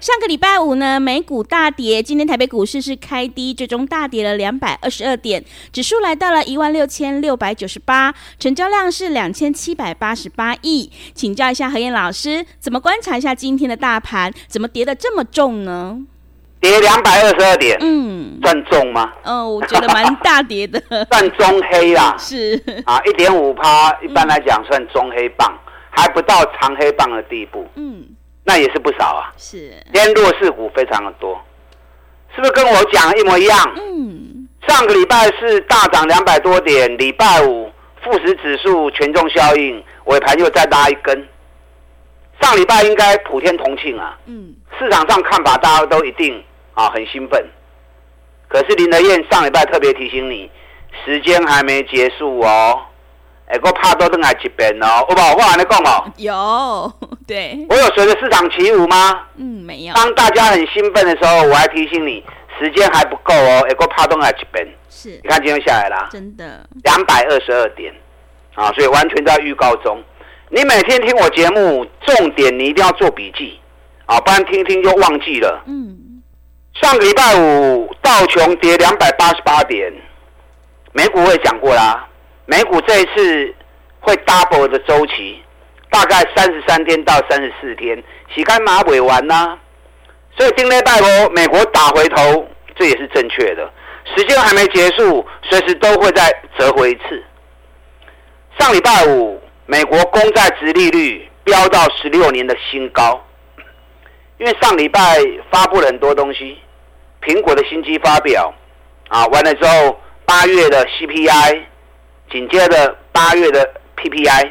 上个礼拜五呢，美股大跌。今天台北股市是开低，最终大跌了两百二十二点，指数来到了一万六千六百九十八，成交量是两千七百八十八亿。请教一下何燕老师，怎么观察一下今天的大盘，怎么跌得这么重呢？跌两百二十二点，嗯，算重吗？哦，我觉得蛮大跌的，算中黑啦。是啊，一点五趴，一般来讲算中黑棒，嗯，还不到长黑棒的地步。嗯。那也是不少啊，是，今天弱势股非常的多，是不是跟我讲一模一样？嗯，上个礼拜是大涨两百多点，礼拜五富时指数权重效应尾盘又再拉一根，上礼拜应该普天同庆啊，嗯，市场上看法大家都一定啊很兴奋，可是林德燕上礼拜特别提醒你，时间还没结束哦。哎，我怕都等来一遍哦，我把话还没讲哦。有，对。我有随着市场起舞吗？嗯，没有。当大家很兴奋的时候，我还提醒你，时间还不够哦。哎，我怕都来一遍。是。你看今天下来啦。真的。两百二十二点，啊，所以完全在预告中。你每天听我节目，重点你一定要做笔记，啊，不然听听就忘记了。嗯。上个礼拜五道琼跌两百八十八点，美股我也讲过啦。美股这一次会 double 的周期，大概三十三天到三十四天，洗干马尾完呐。所以今天拜罗美国打回头，这也是正确的。时间还没结束，随时都会再折回一次。上礼拜五，美国公债殖利率飙到十六年的新高，因为上礼拜发布了很多东西，苹果的新机发表啊，完了之后八月的 CPI。紧接着八月的 PPI，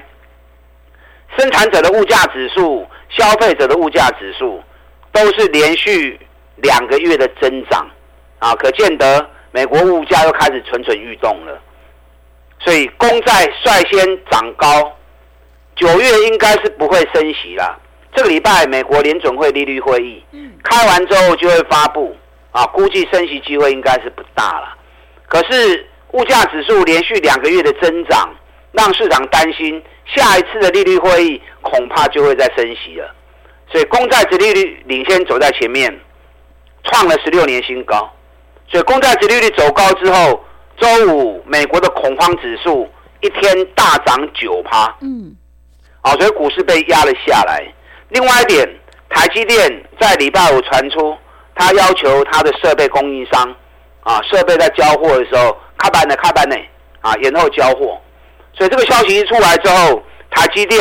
生产者的物价指数、消费者的物价指数都是连续两个月的增长，啊，可见得美国物价又开始蠢蠢欲动了。所以公债率先涨高，九月应该是不会升息了。这个礼拜美国联准会利率会议开完之后就会发布，啊，估计升息机会应该是不大了。可是。物价指数连续两个月的增长，让市场担心下一次的利率会议恐怕就会再升息了。所以公债殖利率领先走在前面，创了十六年新高。所以公债殖利率走高之后，周五美国的恐慌指数一天大涨九趴。嗯，啊，所以股市被压了下来。另外一点，台积电在礼拜五传出，他要求他的设备供应商，啊，设备在交货的时候。开板的开板呢，啊，延后交货，所以这个消息一出来之后，台积电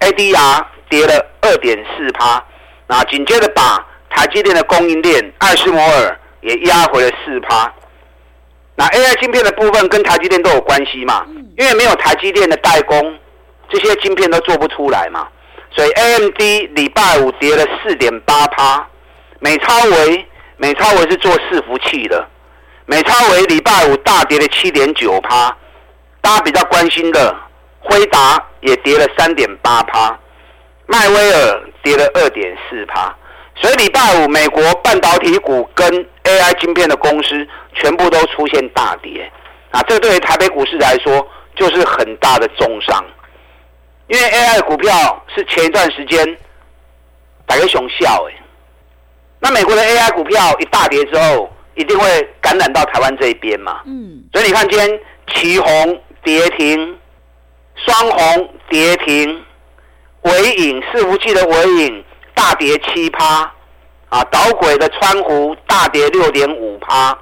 ADR 跌了二点四趴，那紧接着把台积电的供应链艾斯摩尔也压回了四趴。那 AI 晶片的部分跟台积电都有关系嘛，因为没有台积电的代工，这些晶片都做不出来嘛，所以 AMD 礼拜五跌了四点八趴，美超维美超维是做伺服器的。美超为礼拜五大跌了七点九趴，大家比较关心的辉达也跌了三点八趴，迈威尔跌了二点四趴，所以礼拜五美国半导体股跟 AI 晶片的公司全部都出现大跌，啊，这对于台北股市来说就是很大的重伤，因为 AI 股票是前一段时间大家熊笑哎，那美国的 AI 股票一大跌之后。一定会感染到台湾这一边嘛？嗯，所以你看今天奇鋐跌停，双红跌停，纬颖伺服器的尾影大跌七趴，啊，导轨的川湖大跌六点五趴，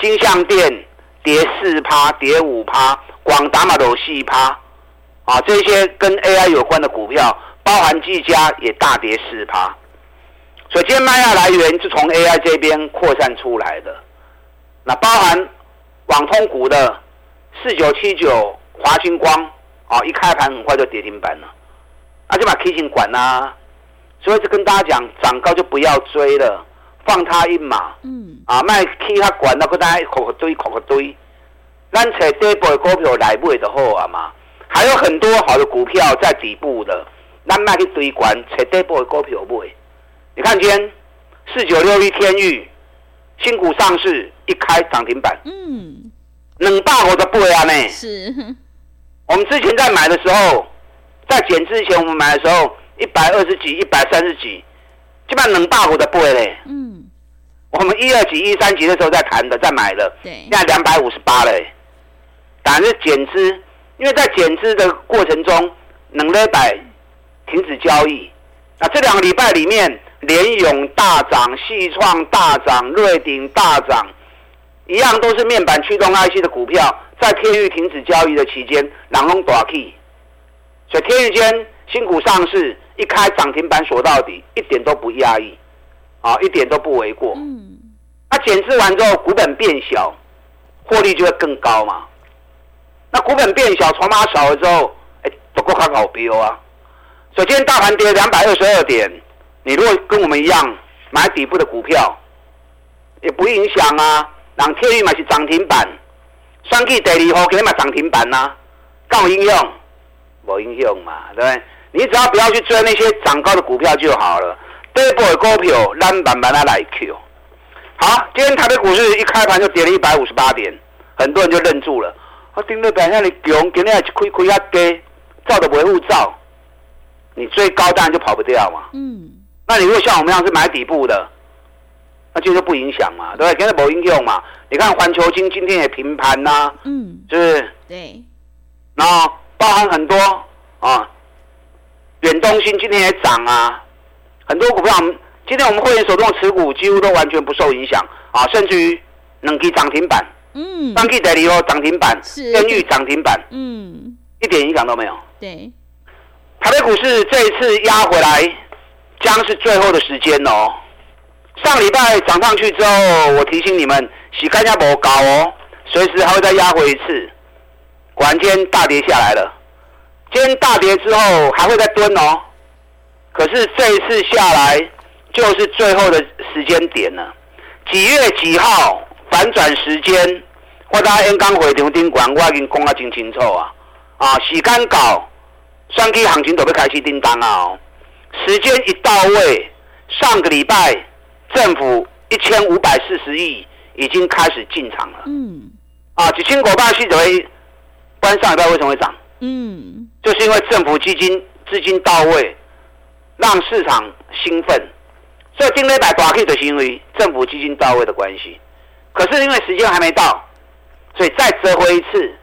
金相电跌四趴，跌五趴，广达嘛都四趴，啊，这些跟 AI 有关的股票，包含技嘉也大跌四趴。所以今天卖压来源是从 AI 这边扩散出来的，那包含网网通股的四九七九华星光啊，一开盘很快就跌停板了，啊就把 K 线管啦。所以就跟大家讲，涨高就不要追了，放他一马。嗯。啊，卖 K 它管到个大家口个堆口个堆，咱找底部的股票来买就好啊嘛。还有很多好的股票在底部的，咱卖去堆管，找底部的股票买。你看今天四九六一天钰新股上市，一开涨停板。嗯。两百五的不会啊呢？是。我们之前在买的时候，在减之前我们买的时候。一百二十几，一百三十几，基本上冷大股的不会嘞。嗯，我们一二级、一三级的时候在谈的，在买的。对，现在两百五十八嘞。但是减资，因为在减资的过程中，能礼拜停止交易。那这两个礼拜里面，联勇大涨，矽创大涨，瑞鼎大涨，一样都是面板驱动 IC 的股票，在天域停止交易的期间，人拢大起。所以天域间新股上市。一开涨停板锁到底，一点都不压抑，啊，一点都不为过。嗯，那减资完之后，股本变小，获利就会更高嘛。那股本变小，筹码少了之后，哎，不够看好标啊。首先，大盘跌两百二十二点，你如果跟我们一样买底部的股票，也不影响啊。让天钰买是涨停板，双 K 第二号给你买涨停板呐、啊，干有影响？没影响嘛，对不对？你只要不要去追那些涨高的股票就好了。底部的股票，咱慢慢来 Q。好，今天台北股市一开盘就跌了一百五十八点，很多人就愣住了。我盯着板下你强，今天还亏亏啊跌，照的维护照，你追高当然就跑不掉嘛。嗯。那你如果像我们一样是买底部的，那就就不影响嘛，对不对？现在没影响嘛。你看环球金今天也平盘呐、啊，嗯，是不是？对。然后包含很多啊。远东新今天也涨啊，很多股票，今天我们会员手中的持股几乎都完全不受影响啊，甚至于能给涨停板，嗯，当季代理哦涨停板，天钰涨停板，嗯，一点影响都没有。对，台北股市这一次压回来，将是最后的时间哦。上礼拜涨上去之后，我提醒你们，洗干净不高哦，随时还会再压回一次。果然今天大跌下来了。今天大跌之后还会再蹲哦，可是这一次下来就是最后的时间点了。几月几号反转时间？我在演讲会场顶管，我已经讲得真清楚啊！啊，时间到，双 K 行情都要开始叮当啊！哦，时间一到位，上个礼拜政府一千五百四十亿已经开始进场了。嗯。啊，几千股半是怎么？不然上礼拜为什么会涨？嗯。就是因为政府基金资金到位，让市场兴奋，所以今天一百大 K 的行为，政府基金到位的关系。可是因为时间还没到，所以再折回一次。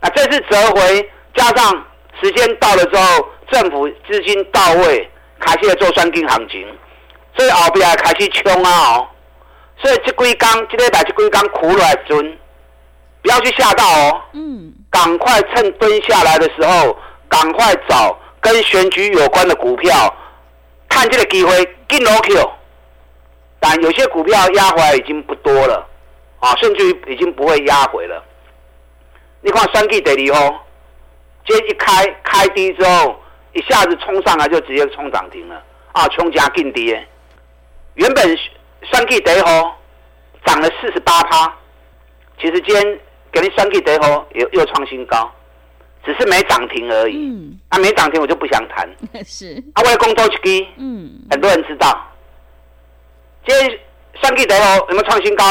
啊这次折回加上时间到了之后，政府资金到位，开始做双金行情，所以后边还开始冲啊哦。所以这几天，今天把这几天苦来尊，不要去吓到哦。嗯。赶快趁蹲下来的时候。赶快找跟选举有关的股票，看这个机会进落去。但有些股票压回来已经不多了，啊，甚至于已经不会压回了。你看三 G 第二哦，今天一开开低之后，一下子冲上来就直接冲涨停了，啊，冲加劲跌。原本三 G 第二号涨了四十八趴，其实今天给你三 G 第二号又又创新高。只是没涨停而已。嗯，啊，没涨停我就不想谈。是。啊，为了公周期，嗯，很多人知道。今天三 G 得哦，有没有创新高？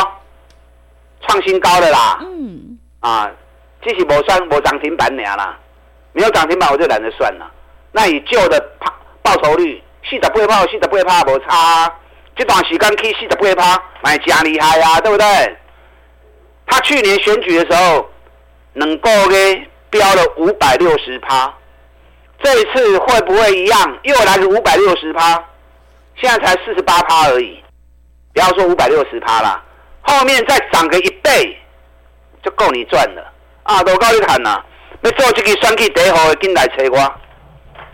创新高的啦。嗯。啊，这是无算无涨停板尔啦。没有涨停板我就懒得算了。那以旧的报酬率，四十八趴，四十八趴没差。这段时间去四十八趴，买加厉害呀，对不对？他去年选举的时候，能够给。飙了五百六十趴，这一次会不会一样？又来个五百六十趴，现在才四十八趴而已，不要说五百六十趴啦，后面再涨个一倍，就够你赚了啊！都告你看呐，要做这个选举第一号的进来找我，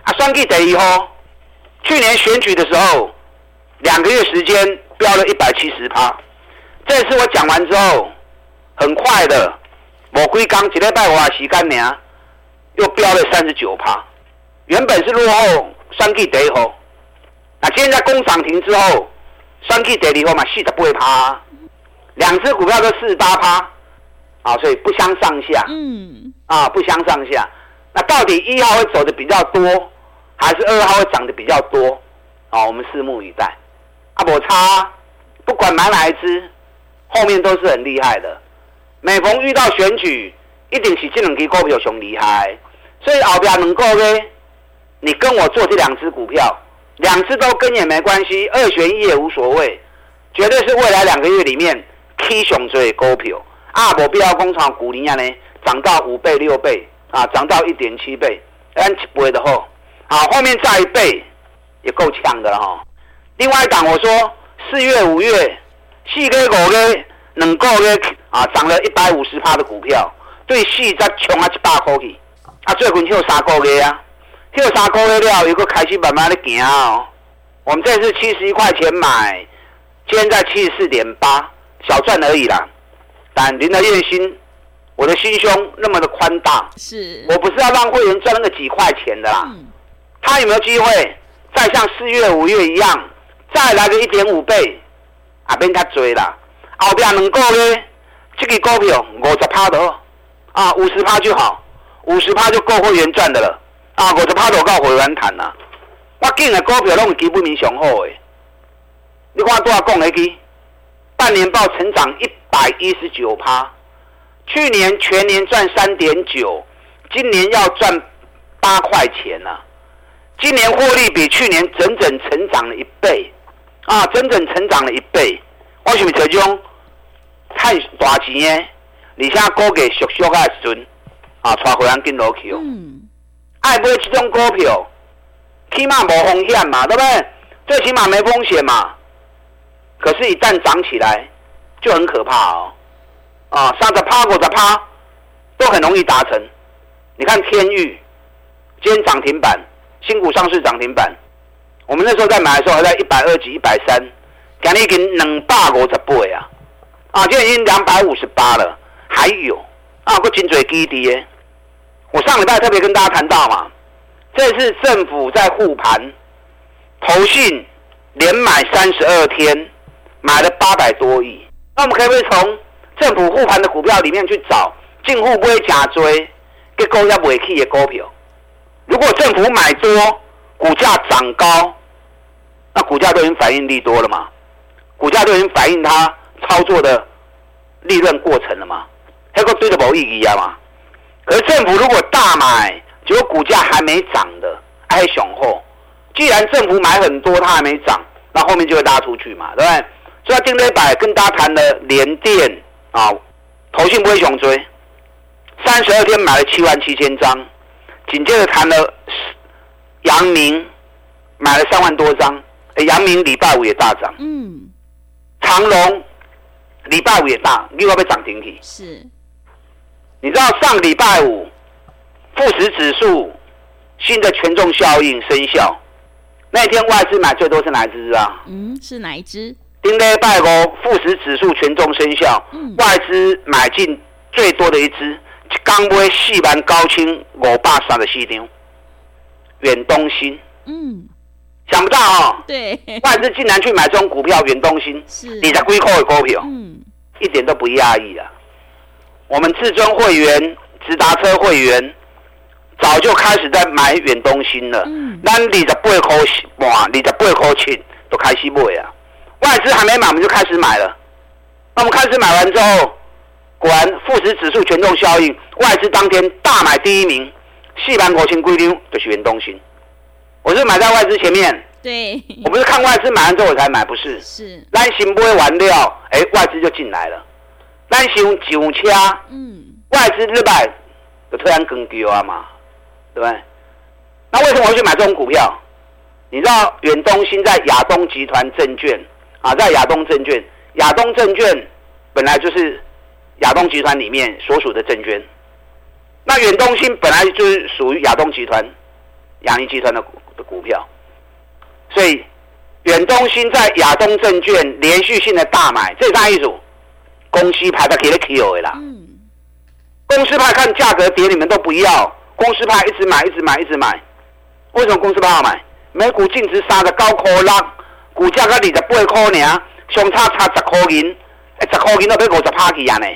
啊，选举第一号，去年选举的时候，两个月时间飙了一百七十趴，这次我讲完之后，很快的，某龟刚几礼拜我时间呢，又飙了三十九趴，原本是落后三 K 第一后，那今天在攻涨停之后，三 K 第二后嘛，细的不会趴，两只股票都四十八趴，啊，所以不相上下，嗯，啊，不相上下。那到底一号会走的比较多，还是二号会涨的比较多？啊，我们拭目以待。啊，我差，不管买哪一只，后面都是很厉害的。每逢遇到选举，一定是这两支股票熊厉害。所以后边能够呢，你跟我做这两只股票，两只都跟也没关系，二选一也无所谓，绝对是未来两个月里面 K 熊最股票。啊，我必要工厂股龄呢，涨到五倍六倍。啊，涨到一点七倍，按一倍的后，好，后面再一倍也够呛的了哈。另外一档我说四月五月四个五月两个月啊，涨了一百五十趴的股票，对四再冲啊一百块去，啊最近跳三个月啊，跳三个月了，又个开始慢慢的行哦。我们这次七十一块钱买，今天在七十四点八，小赚而已啦。但您的月薪。我的心胸那么的宽大，是我不是要让会员赚那个几块钱的啦。嗯、他有没有机会再像四月、五月一样，再来个一点五倍？啊，变他追了，后边能够呢？这个股票五十趴的啊，五十趴就好，五十趴就够会员赚的了啊，五十趴都够会员谈了。我进的股票拢基本面上好诶，你看多少讲的去？半年报成长一百一十九趴。去年全年赚三点九，今年要赚八块钱了。今年获利比去年整整成长了一倍，啊，整整成长了一倍。为什么这种太大钱呢？你现在股价缩缩的时阵，啊，带回来跟落去哦。嗯。爱买这种股票，起码没风险嘛，对不对？最起码没风险嘛。可是，一旦涨起来，就很可怕哦。啊，三十趴、五十趴都很容易达成。你看天域，今天涨停板，新股上市涨停板。我们那时候在买的时候还在一百二几、一百三，今天已经两百五十倍啊！啊，今天已经两百五十八了，还有啊，个金嘴基地耶。我上礼拜特别跟大家谈到嘛，这次政府在护盘，投信连买三十二天，买了八百多亿。那我们可不可以从？政府护盘的股票里面去找进户不会假追，结果要尾气的股票。如果政府买多，股价涨高，那股价都已经反映利多了嘛？股价都已经反映它操作的利润过程了嘛？还个对的没意义啊嘛？可是政府如果大买，结果股价还没涨的，还雄厚。既然政府买很多，它还没涨，那后面就会拉出去嘛，对不对？所以今天百跟大家谈的联电。啊，投信不会熊追，三十二天买了七万七千张，紧接着谈了阳明，买了三万多张，哎，阳明礼拜五也大涨，嗯，长隆礼拜五也大，另外被涨停体，是，你知道上礼拜五富时指数新的权重效应生效，那天外资买最多是哪一支啊？嗯，是哪一支？丁礼拜五富时指数权重生效，嗯、外资买进最多的一支，刚买四万高清五百三十四张，远东新。嗯，想不到哦。对，外资竟然去买这种股票，远东新是你在归扣的股票，嗯，一点都不压抑啊。我们至尊会员、直达车会员早就开始在买远东新了。嗯，那二十八块半，二十八块钱都开始买啊。外资还没买，我们就开始买了。那我们开始买完之后，果然富时指数权重效应，外资当天大买第一名，四万五千几张就是远东新。我是买在外资前面，对，我不是看外资买完之后我才买，不是。是。咱先不会完掉，哎，外资就进来了。咱先上车，嗯，外资日本就突然更丢啊嘛，对不对？那为什么我会去买这种股票？你知道远东新在亚东集团证券。啊，在亚东证券，亚东证券本来就是亚东集团里面所属的证券。那远东新本来就是属于亚东集团、亚尼集团的股的股票，所以远东新在亚东证券连续性的大买，这是啥意思？公司派在给了 Q 的啦。嗯。司派看价格跌，你们都不要。公司派一直买，一直买，一直买。为什么公司派要买？每股净值三十九块六，股价才二十八块尔，相差差十块银，哎，十块银都要五十趴去啊呢。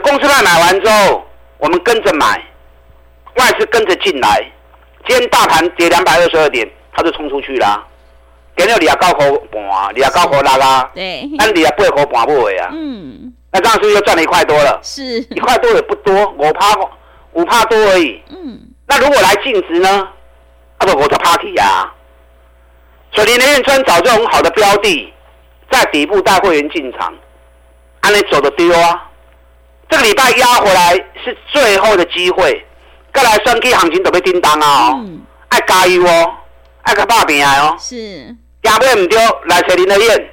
公司派买完之后，我们跟着买，外资跟着进来。今天大盘跌两百二十二点，他就冲出去了。给了二十九块半，二十九块六啊。对。按二十八块盘不回啊。嗯。那这样是不是又赚了一块多了？是。一块多也不多，我怕五怕多而已。嗯。那如果来净值呢？啊不，我的 party 呀。所以林联专找这种好的标的，在底部带会员进场，按你走的丢啊。这个礼拜压回来是最后的机会，再来双 K 行情都被叮当啊！哦，爱加油哦，爱个大饼哦。是。压不唔丢，来找林和彦，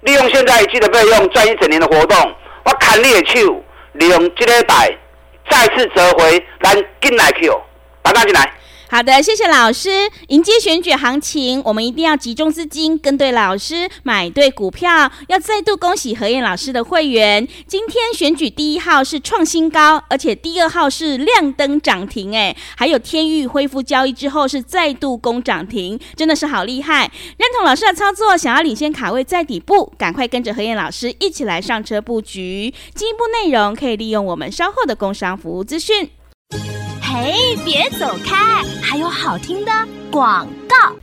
利用现在一季的费用赚一整年的活动，我砍你的手，利用这礼拜再次折回，来进来 Q，打单进来。好的，谢谢老师。迎接选举行情，我们一定要集中资金，跟对老师，买对股票。要再度恭喜何燕老师的会员，今天选举第一号是创新高，而且第二号是亮灯涨停，哎，还有天域恢复交易之后是再度攻涨停，真的是好厉害。认同老师的操作，想要领先卡位在底部，赶快跟着何燕老师一起来上车布局。进一步内容可以利用我们稍后的工商服务资讯。嘿，别走开！还有好听的广告。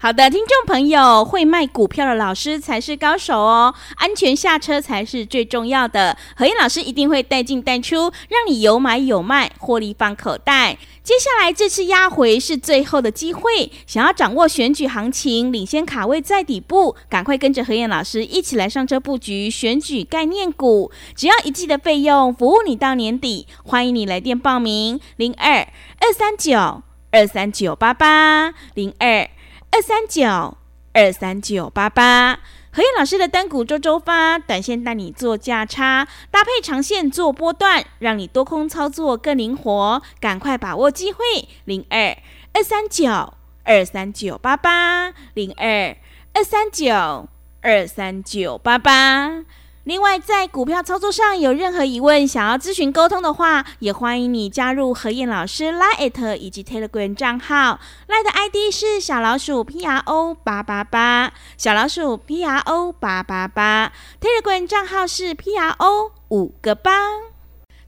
好的，听众朋友，会卖股票的老师才是高手哦，安全下车才是最重要的。何燕老师一定会带进带出，让你有买有卖，获利放口袋。接下来这次压回是最后的机会，想要掌握选举行情，领先卡位在底部，赶快跟着何燕老师一起来上车布局选举概念股，只要一季的费用，服务你到年底。欢迎你来电报名：零二二三九二三九八八零二。二三九二三九八八，何燕老师的单股周周发，短线带你做价差，搭配长线做波段，让你多空操作更灵活。赶快把握机会，零二二三九二三九八八，零二二三九二三九八八。另外，在股票操作上有任何疑问，想要咨询沟通的话，也欢迎你加入何燕老师 Line 以及 Telegram 账号。Line 的 ID 是小老鼠 P R O 八八八，小老鼠 P R O 八八八。Telegram 账号是 P R O 五个八。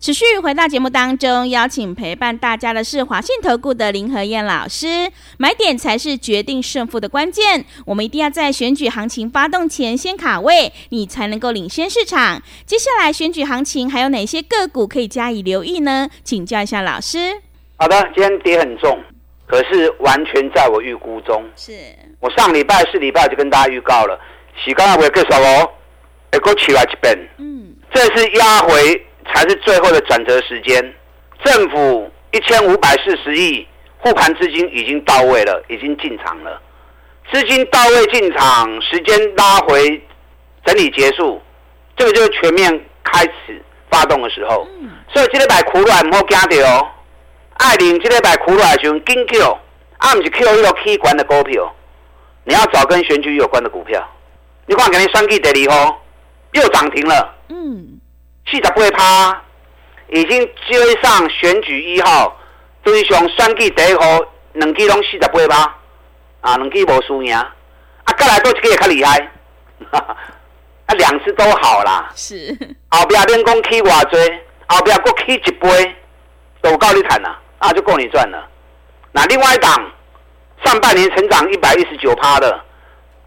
持续回到节目当中，邀请陪伴大家的是华信投顾的林和燕老师。买点才是决定胜负的关键，我们一定要在选举行情发动前先卡位，你才能够领先市场。接下来选举行情还有哪些个股可以加以留意呢？请教一下老师。好的，今天跌很重，可是完全在我预估中。是我上礼拜四礼拜就跟大家预告了，洗刚刚会更少哦，会过起来一遍。嗯，这是压回。才是最后的转折时间。政府一千五百四十亿护盘资金已经到位了，已经进场了。资金到位进场，时间拉回，整理结束，这个就是全面开始发动的时候。所以这礼拜苦乱唔好惊到哦。艾琳这礼拜苦乱的时候，紧 Q，啊不是 Q 一个 K 管的股票，你要找跟选举有关的股票。你看给你算计第二号又涨停了。嗯。四十八趴，已经追上选举一号，对上选举第一号，两支拢四十八趴，啊，两支无输赢，啊，再来多一个也较厉害，啊，两次都好啦。是。后边恁讲起偌济，后边搁起一杯，都够你赚了，啊，就够你赚了。那另外一档，上半年成长一百一十九趴的，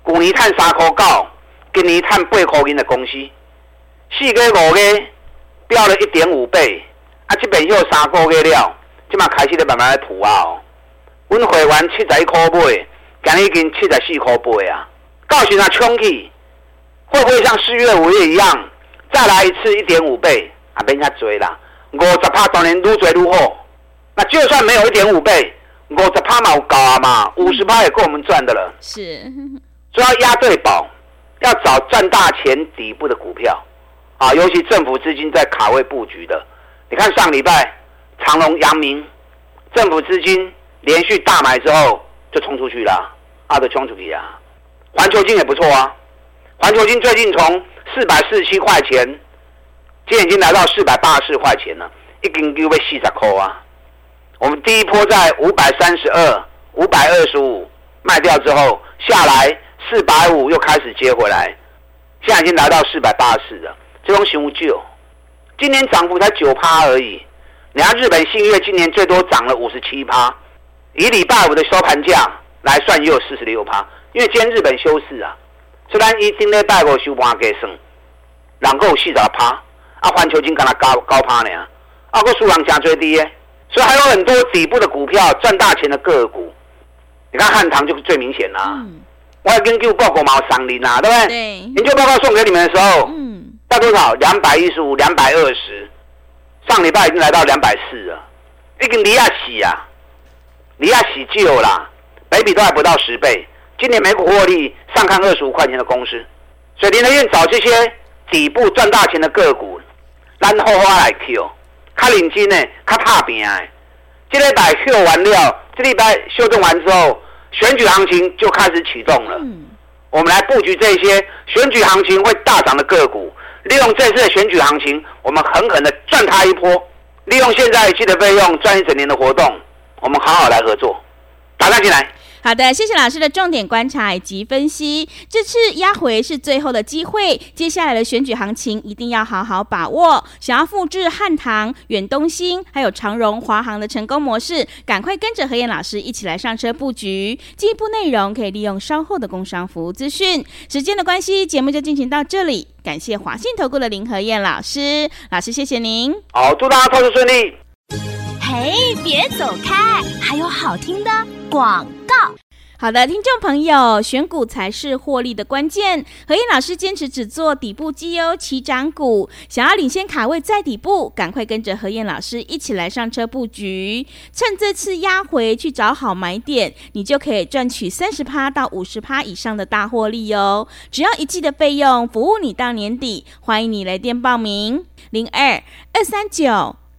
去年赚三块九，今年赚八块银的公司。四个五个飙了一点五倍，啊，这边又三个月了，即嘛开始咧慢慢来吐啊！哦，阮会员七十一块买，今日已经七十四块八啊！到时若冲起，会不会像四月五月一样，再来一次一点五倍？啊，免遐多啦，五十趴当然愈多愈好。那就算没有一点五倍，五十趴嘛有够啊嘛，五十趴也够我们赚的了。是，所以要押对宝，要找赚大钱底部的股票。啊，尤其政府资金在卡位布局的，你看上礼拜长隆、阳明，政府资金连续大买之后就冲出去了，啊，就冲出去啊。环球金也不错啊，环球金最近从四百四十七块钱，今天已经来到四百八十四块钱了，一根就要四十块啊。我们第一波在五百三十二、五百二十五卖掉之后，下来四百五又开始接回来，现在已经来到四百八十了。这种熊旧，今年涨幅才九趴而已。你看日本信越今年最多涨了五十七趴，以礼拜五的收盘价来算，也有四十六趴。因为今天日本休市啊，虽然一定礼拜五收盘给升，然后四十趴，啊，环球金跟它高高趴呢，啊，个数量加最低耶。所以还有很多底部的股票赚大钱的个股，你看汉唐就是最明显啦、啊。嗯、我还研究报告嘛，三零啦，对不对？对。研究报告送给你们的时候，嗯，到多少？两百一十五，两百二十。上礼拜已经来到两百四了，已经离亚喜啊，离亚喜旧啦，每比都还不到十倍。今年每股获利上看二十五块钱的公司，所以林德燕找这些底部赚大钱的个股，然后花来 Q。较领金呢，较怕平哎。这礼拜修完了，这礼拜修正完之后，选举行情就开始启动了。嗯、我们来布局这些选举行情会大涨的个股，利用这次的选举行情，我们狠狠的赚他一波。利用现在记的费用赚一整年的活动，我们好好来合作，打开进来。好的，谢谢老师的重点观察以及分析。这次压回是最后的机会，接下来的选举行情一定要好好把握。想要复制汉唐、远东新还有长荣、华航的成功模式，赶快跟着何燕老师一起来上车布局。进一步内容可以利用稍后的工商服务资讯。时间的关系，节目就进行到这里。感谢华信投顾的林何燕老师，老师谢谢您。好，祝大家操作顺利。嘿，别走开，还有好听的广告。好的，听众朋友，选股才是获利的关键。何燕老师坚持只做底部绩优起涨股，想要领先卡位在底部，赶快跟着何燕老师一起来上车布局，趁这次压回去找好买点，你就可以赚取三十趴到五十趴以上的大获利哦。只要一季的费用，服务你到年底，欢迎你来电报名：零二二三九。